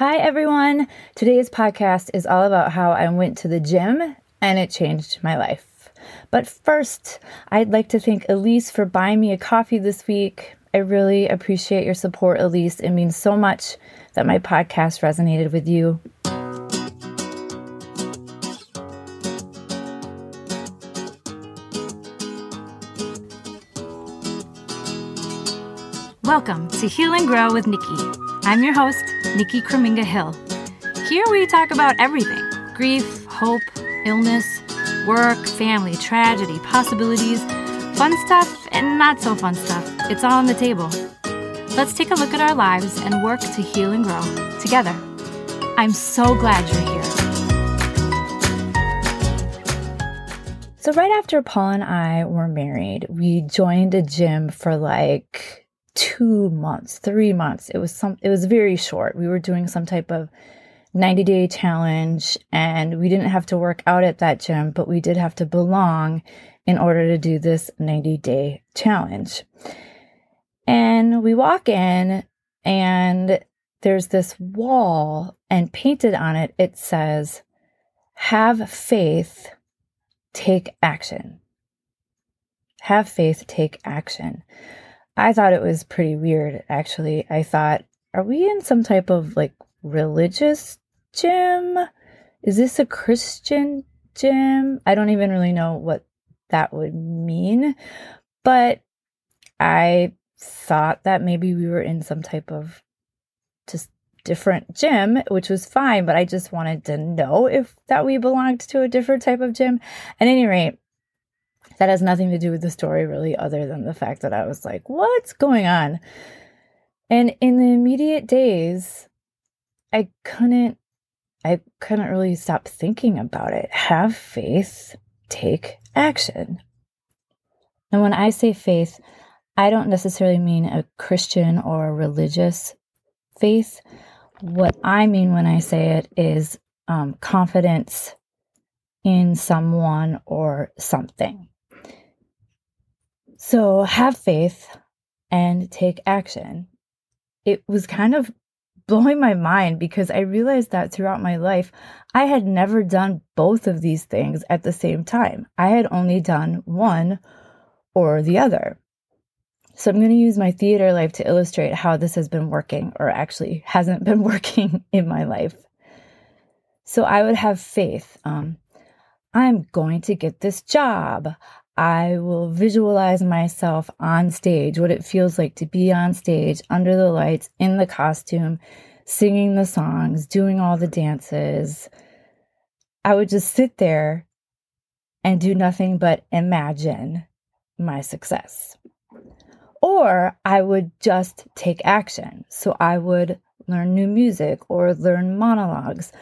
Hi, everyone. Today's podcast is all about how I went to the gym and it changed my life. But first, I'd like to thank Elise for buying me a coffee this week. I really appreciate your support, Elise. It means so much that my podcast resonated with you. Welcome to Heal and Grow with Nickie. I'm your host, Nickie Kromminga Hill. Here we talk about everything grief, hope, illness, work, family, tragedy, possibilities, fun stuff, and not so fun stuff. It's all on the table. Let's take a look at our lives and work to heal and grow together. I'm so glad you're here. So, right after Paul and I were married, we joined a gym for like two months, three months. It was some, it was very short. We were doing some type of 90 day challenge and we didn't have to work out at that gym, but we did have to belong in order to do this 90 day challenge. And we walk in and there's this wall and painted on it, it says, have faith, take action. Have faith, take action. I thought it was pretty weird, actually. I thought, are we in some type of like religious gym? Is this a Christian gym? I don't even really know what that would mean. But I thought that maybe we were in some type of just different gym, which was fine, but I just wanted to know if that we belonged to a different type of gym. At any rate, that has nothing to do with the story, really, other than the fact that I was like, what's going on? And in the immediate days, I couldn't I couldn't really stop thinking about it. Have faith, take action. And when I say faith, I don't necessarily mean a Christian or a religious faith. What I mean when I say it is um, confidence in someone or something. So have faith and take action. It was kind of blowing my mind because I realized that throughout my life, I had never done both of these things at the same time. I had only done one or the other. So I'm going to use my theater life to illustrate how this has been working, or actually hasn't been working in my life. So I would have faith. Um, I'm going to get this job. I will visualize myself on stage, what it feels like to be on stage under the lights in the costume, singing the songs, doing all the dances. I would just sit there and do nothing but imagine my success. Or I would just take action. So I would learn new music or learn monologues.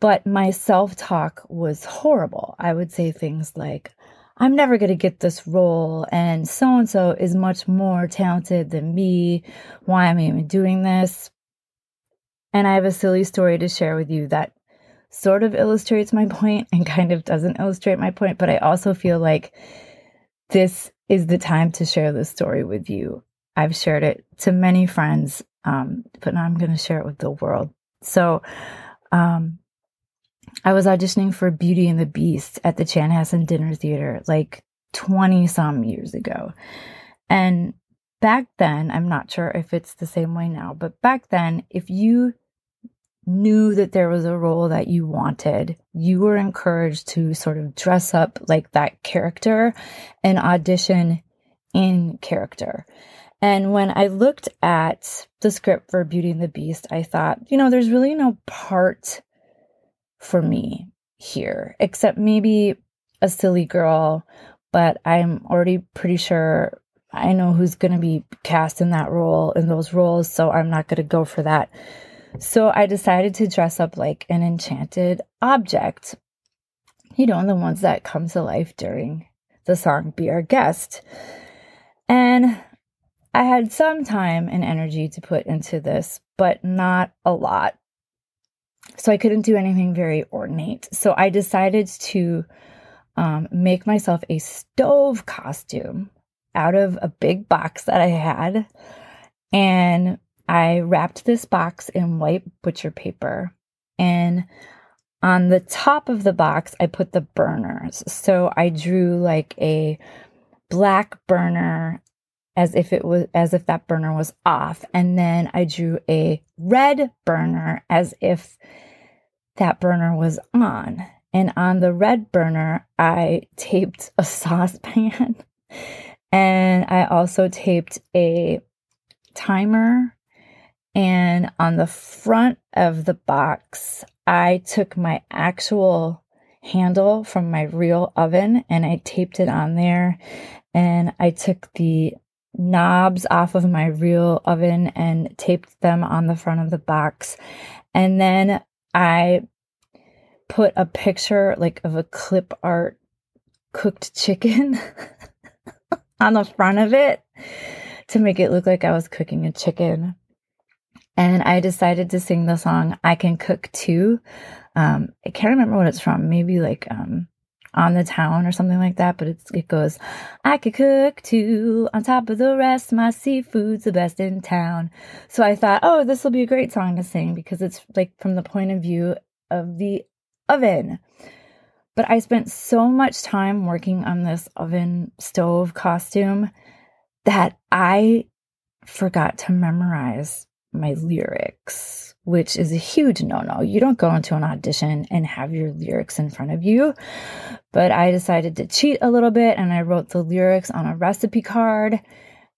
But my self talk was horrible. I would say things like, I'm never going to get this role, and so and so is much more talented than me. Why am I even doing this? And I have a silly story to share with you that sort of illustrates my point and kind of doesn't illustrate my point, but I also feel like this is the time to share this story with you. I've shared it to many friends, um, but now I'm going to share it with the world. So, um, I was auditioning for Beauty and the Beast at the Chanhassen Dinner Theater like 20 some years ago. And back then, I'm not sure if it's the same way now, but back then, if you knew that there was a role that you wanted, you were encouraged to sort of dress up like that character and audition in character. And when I looked at the script for Beauty and the Beast, I thought, you know, there's really no part for me here, except maybe a silly girl, but I'm already pretty sure I know who's going to be cast in that role, in those roles, so I'm not going to go for that. So I decided to dress up like an enchanted object, you know, the ones that come to life during the song Be Our Guest. And I had some time and energy to put into this, but not a lot. So I couldn't do anything very ornate. So I decided to um, make myself a stove costume out of a big box that I had and I wrapped this box in white butcher paper. And on the top of the box, I put the burners. So I drew like a black burner as if it was as if that burner was off and then i drew a red burner as if that burner was on and on the red burner i taped a saucepan and i also taped a timer and on the front of the box i took my actual handle from my real oven and I taped it on there. And I took the knobs off of my real oven and taped them on the front of the box. And then I put a picture like of a clip art cooked chicken on the front of it to make it look like I was cooking a chicken. And I decided to sing the song I Can Cook Too. Um, I can't remember what it's from. Maybe like um, on the town or something like that, but it goes, I could cook too on top of the rest. My seafood's the best in town. So I thought, oh, this will be a great song to sing because it's like from the point of view of the oven. But I spent so much time working on this oven stove costume that I forgot to memorize my lyrics which is a huge no no. You don't go into an audition and have your lyrics in front of you. But I decided to cheat a little bit and I wrote the lyrics on a recipe card.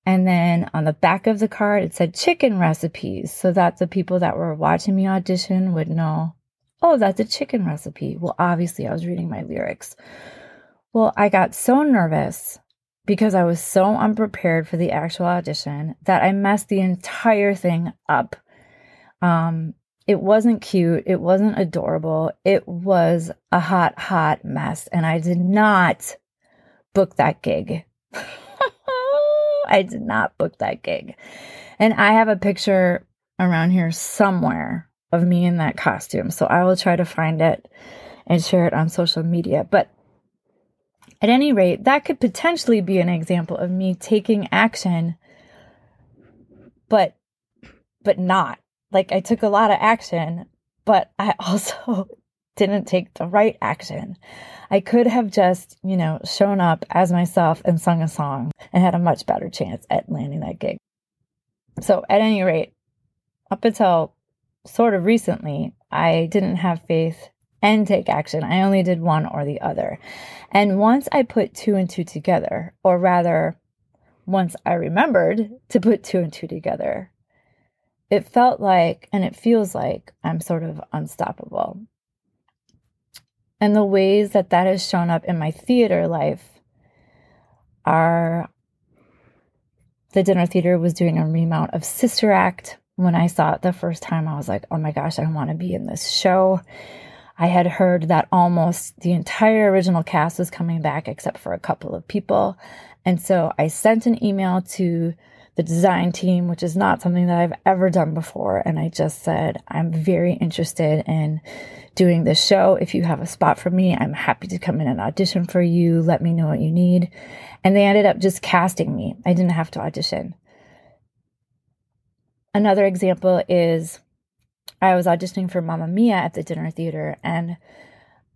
And then on the back of the card, it said chicken recipes so that the people that were watching me audition would know, oh, that's a chicken recipe. Well, obviously, I was reading my lyrics. Well, I got so nervous because I was so unprepared for the actual audition that I messed the entire thing up. Um, it wasn't cute. It wasn't adorable. It was a hot, hot mess. And I did not book that gig. I did not book that gig. And I have a picture around here somewhere of me in that costume. So I will try to find it and share it on social media. But at any rate, that could potentially be an example of me taking action, but but not like I took a lot of action, but I also didn't take the right action. I could have just, you know, shown up as myself and sung a song and had a much better chance at landing that gig. So, at any rate, up until sort of recently, I didn't have faith and take action. I only did one or the other. And once I put two and two together, or rather, once I remembered to put two and two together, it felt like, and it feels like, I'm sort of unstoppable. And the ways that that has shown up in my theater life are the dinner theater was doing a remount of Sister Act. When I saw it the first time, I was like, oh my gosh, I want to be in this show. I had heard that almost the entire original cast was coming back except for a couple of people. And so I sent an email to the design team, which is not something that I've ever done before. And I just said, I'm very interested in doing this show. If you have a spot for me, I'm happy to come in and audition for you. Let me know what you need. And they ended up just casting me. I didn't have to audition. Another example is I was auditioning for Mamma Mia at the dinner theater and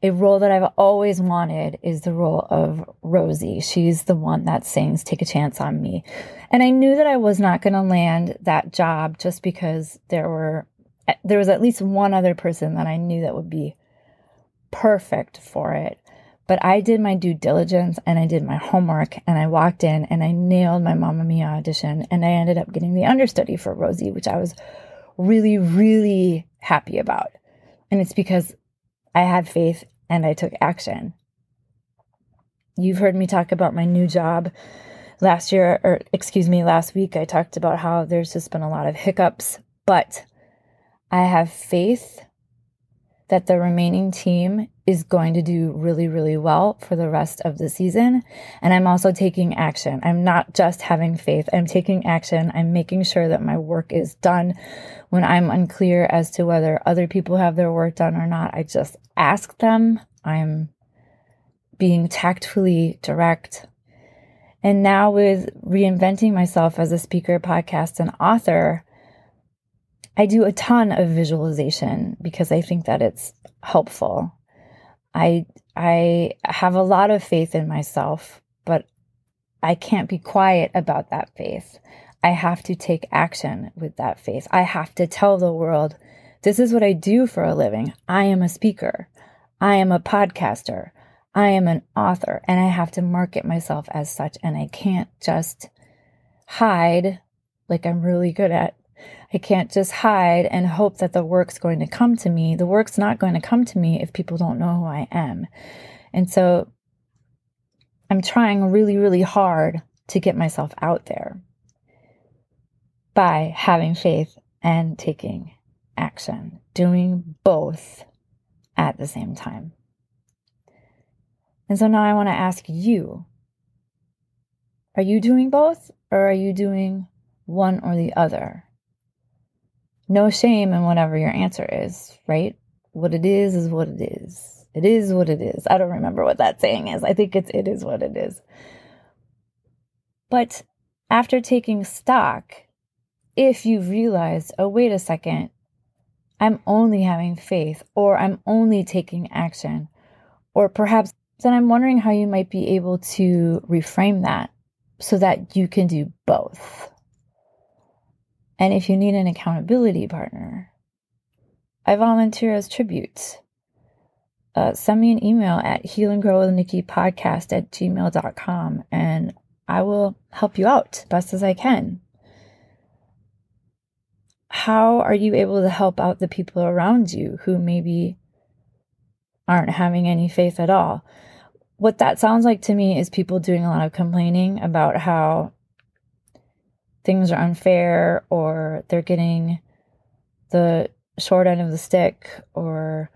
a role that I've always wanted is the role of Rosie. She's the one that sings Take a Chance on Me. And I knew that I was not going to land that job just because there were there was at least one other person that I knew that would be perfect for it. But I did my due diligence and I did my homework and I walked in and I nailed my Mamma Mia audition and I ended up getting the understudy for Rosie, which I was really, really happy about. And it's because I had faith and I took action. You've heard me talk about my new job last year, or excuse me, last week. I talked about how there's just been a lot of hiccups, but I have faith that the remaining team is going to do really, really well for the rest of the season. And I'm also taking action. I'm not just having faith, I'm taking action. I'm making sure that my work is done. When I'm unclear as to whether other people have their work done or not, I just ask them. I'm being tactfully direct. And now, with reinventing myself as a speaker, podcast, and author, I do a ton of visualization because I think that it's helpful. I I have a lot of faith in myself, but I can't be quiet about that faith. I have to take action with that faith. I have to tell the world, this is what I do for a living. I am a speaker. I am a podcaster. I am an author and I have to market myself as such. And I can't just hide like I'm really good at. I can't just hide and hope that the work's going to come to me. The work's not going to come to me if people don't know who I am. And so I'm trying really, really hard to get myself out there by having faith and taking action, doing both at the same time. And so now I want to ask you are you doing both or are you doing one or the other? No shame in whatever your answer is, right? What it is is what it is. It is what it is. I don't remember what that saying is. I think it's it is what it is. But after taking stock, if you realize, oh, wait a second, I'm only having faith, or I'm only taking action, or perhaps then I'm wondering how you might be able to reframe that so that you can do both. And if you need an accountability partner, I volunteer as tributes. Uh, send me an email at heal and grow with Nickie podcast at gmail.com and I will help you out best as I can. How are you able to help out the people around you who maybe aren't having any faith at all? What that sounds like to me is people doing a lot of complaining about how things are unfair or they're getting the short end of the stick or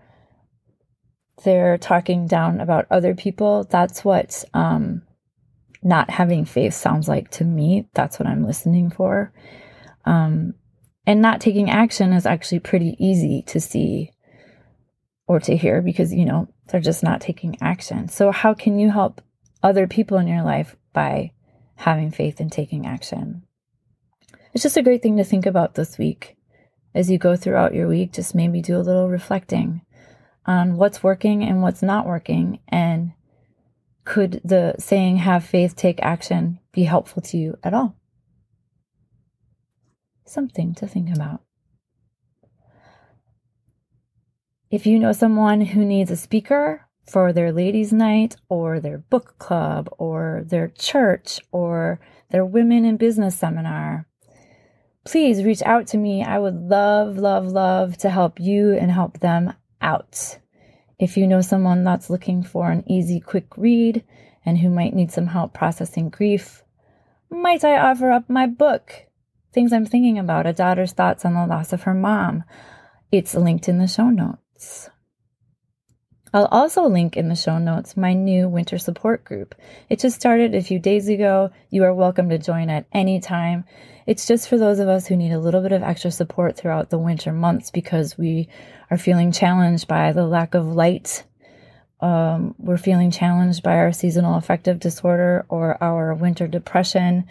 they're talking down about other people. That's what um, not having faith sounds like to me. That's what I'm listening for. Um, and not taking action is actually pretty easy to see or to hear because, you know, they're just not taking action. So, how can you help other people in your life by having faith and taking action? It's just a great thing to think about this week. As you go throughout your week, just maybe do a little reflecting on what's working and what's not working. And could the saying, have faith, take action, be helpful to you at all? Something to think about. If you know someone who needs a speaker for their ladies' night or their book club or their church or their women in business seminar, please reach out to me. I would love, love, love to help you and help them out. If you know someone that's looking for an easy, quick read and who might need some help processing grief, might I offer up my book, Things I'm Thinking About A Daughter's Thoughts on the Loss of Her Mom? It's linked in the show notes. I'll also link in the show notes my new winter support group. It just started a few days ago. You are welcome to join at any time. It's just for those of us who need a little bit of extra support throughout the winter months because we are feeling challenged by the lack of light. Um, we're feeling challenged by our seasonal affective disorder or our winter depression.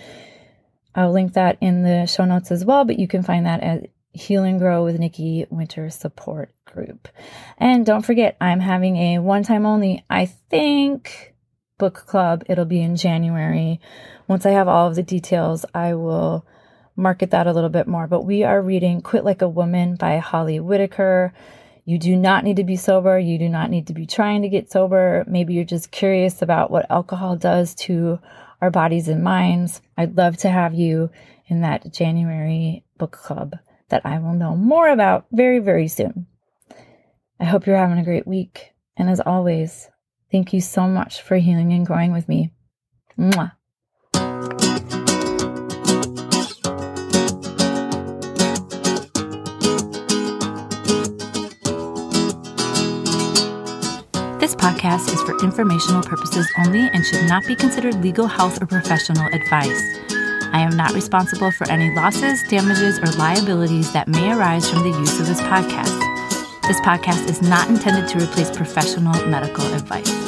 I'll link that in the show notes as well, but you can find that at Heal and Grow with Nickie Winter Support Group. And don't forget, I'm having a one time only, I think, book club. It'll be in January. Once I have all of the details, I will market that a little bit more. But we are reading Quit Like a Woman by Holly Whitaker. You do not need to be sober. You do not need to be trying to get sober. Maybe you're just curious about what alcohol does to our bodies and minds. I'd love to have you in that January book club that I will know more about very, very soon. I hope you're having a great week. And as always, thank you so much for healing and growing with me. Mwah. This podcast is for informational purposes only and should not be considered legal, health, or professional advice. I am not responsible for any losses, damages, or liabilities that may arise from the use of this podcast. This podcast is not intended to replace professional medical advice.